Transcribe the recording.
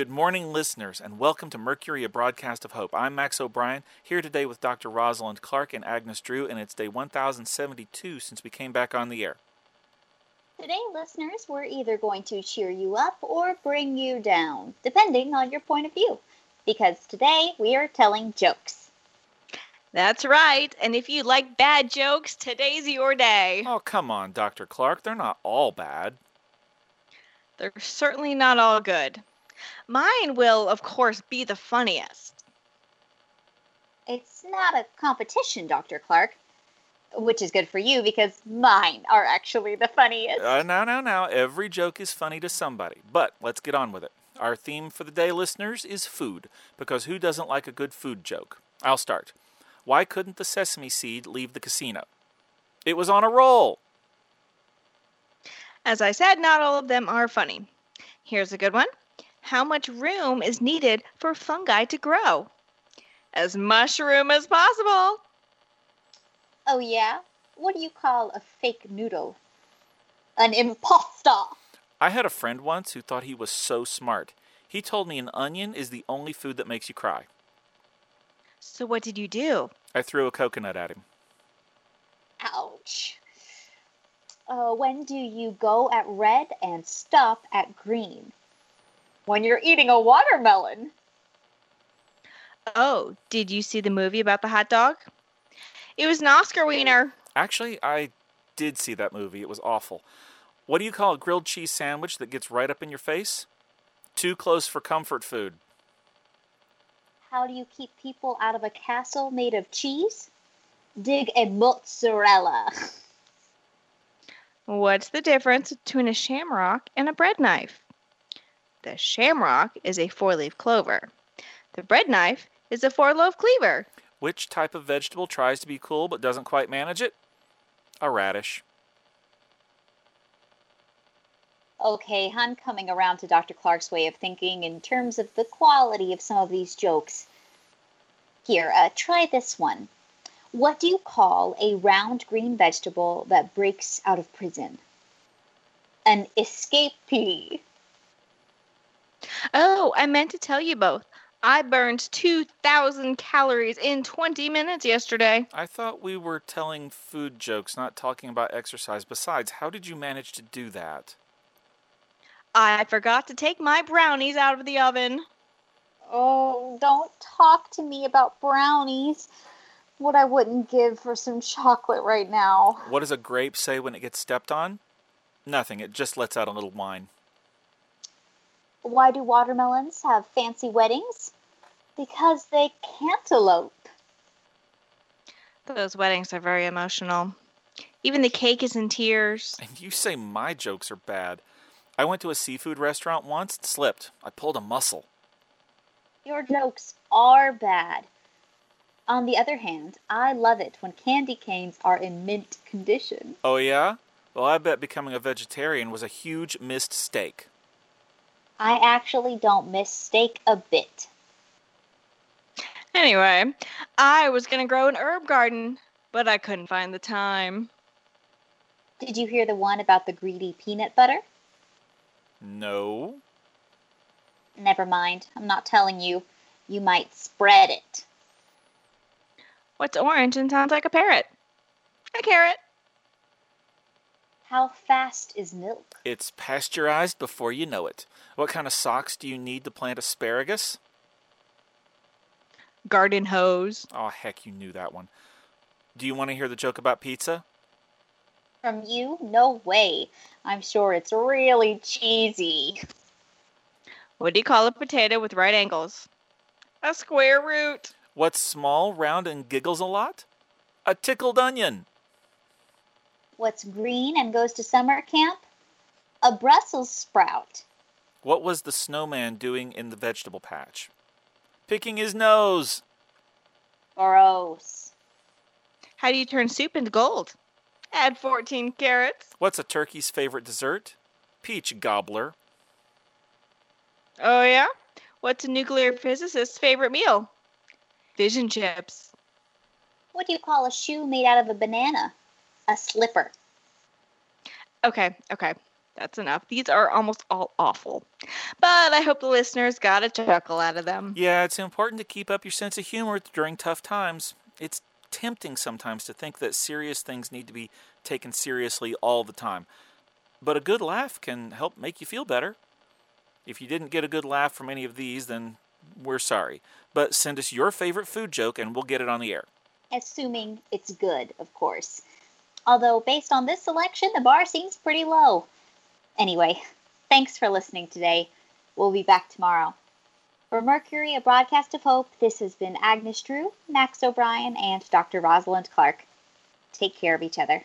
Good morning, listeners, and welcome to Mercury, a broadcast of hope. I'm Max O'Brien, here today with Dr. Rosalind Clark and Agnes Drew, and it's day 1072 since we came back on the air. Today, listeners, we're either going to cheer you up or bring you down, depending on your point of view. Because today we are telling jokes. That's right. And if you like bad jokes, today's your day. Oh, come on, Dr. Clark. They're not all bad. They're certainly not all good. Mine will, of course, be the funniest. It's not a competition, Dr. Clark, which is good for you because mine are actually the funniest. Uh, now, now, now. Every joke is funny to somebody. But let's get on with it. Our theme for the day, listeners, is food, because who doesn't like a good food joke? I'll start. Why couldn't the sesame seed leave the casino? It was on a roll. As I said, not all of them are funny. Here's a good one How much room is needed for fungi to grow? As much room as possible. Oh, yeah? What do you call a fake noodle? An impostor. I had a friend once who thought he was so smart. He told me an onion is the only food that makes you cry. So, what did you do? I threw a coconut at him. Ouch. Uh, when do you go at red and stop at green? When you're eating a watermelon. Oh, did you see the movie about the hot dog? It was an Oscar wiener. Actually, I did see that movie. It was awful. What do you call a grilled cheese sandwich that gets right up in your face? Too close for comfort food. How do you keep people out of a castle made of cheese? Dig a mozzarella. What's the difference between a shamrock and a bread knife? The shamrock is a four leaf clover. The bread knife is a four loaf cleaver. Which type of vegetable tries to be cool but doesn't quite manage it? A radish. Okay, I'm coming around to Dr. Clark's way of thinking in terms of the quality of some of these jokes. Here, uh, try this one. What do you call a round green vegetable that breaks out of prison? An escapee. Oh, I meant to tell you both. I burned 2,000 calories in 20 minutes yesterday. I thought we were telling food jokes, not talking about exercise. Besides, how did you manage to do that? I forgot to take my brownies out of the oven. Oh, don't talk to me about brownies. What I wouldn't give for some chocolate right now. What does a grape say when it gets stepped on? Nothing, it just lets out a little whine. Why do watermelons have fancy weddings? Because they cantaloupe. Those weddings are very emotional. Even the cake is in tears. And you say my jokes are bad. I went to a seafood restaurant once and slipped. I pulled a muscle. Your jokes are bad. On the other hand, I love it when candy canes are in mint condition. Oh, yeah? Well, I bet becoming a vegetarian was a huge missed steak. I actually don't miss steak a bit. Anyway, I was going to grow an herb garden, but I couldn't find the time. Did you hear the one about the greedy peanut butter? No. Never mind. I'm not telling you. You might spread it. What's orange and sounds like a parrot? A carrot. How fast is milk? It's pasteurized before you know it. What kind of socks do you need to plant asparagus? Garden hose. Oh, heck, you knew that one. Do you want to hear the joke about pizza? From you? No way. I'm sure it's really cheesy. What do you call a potato with right angles? A square root. What's small, round, and giggles a lot? A tickled onion. What's green and goes to summer camp? A Brussels sprout. What was the snowman doing in the vegetable patch? Picking his nose. Gross. How do you turn soup into gold? Add 14 carrots. What's a turkey's favorite dessert? Peach gobbler. Oh, yeah? What's a nuclear physicist's favorite meal? Fish and chips. What do you call a shoe made out of a banana? A slipper. Okay, okay. That's enough. These are almost all awful. But I hope the listeners got a chuckle out of them. Yeah, it's important to keep up your sense of humor during tough times. It's tempting sometimes to think that serious things need to be taken seriously all the time. But a good laugh can help make you feel better. If you didn't get a good laugh from any of these, then we're sorry. But send us your favorite food joke and we'll get it on the air. Assuming it's good, of course. Although, based on this selection, the bar seems pretty low. Anyway, thanks for listening today. We'll be back tomorrow. For Mercury, a broadcast of hope, this has been Agnes Drew, Max O'Brien, and Dr. Rosalind Clark. Take care of each other.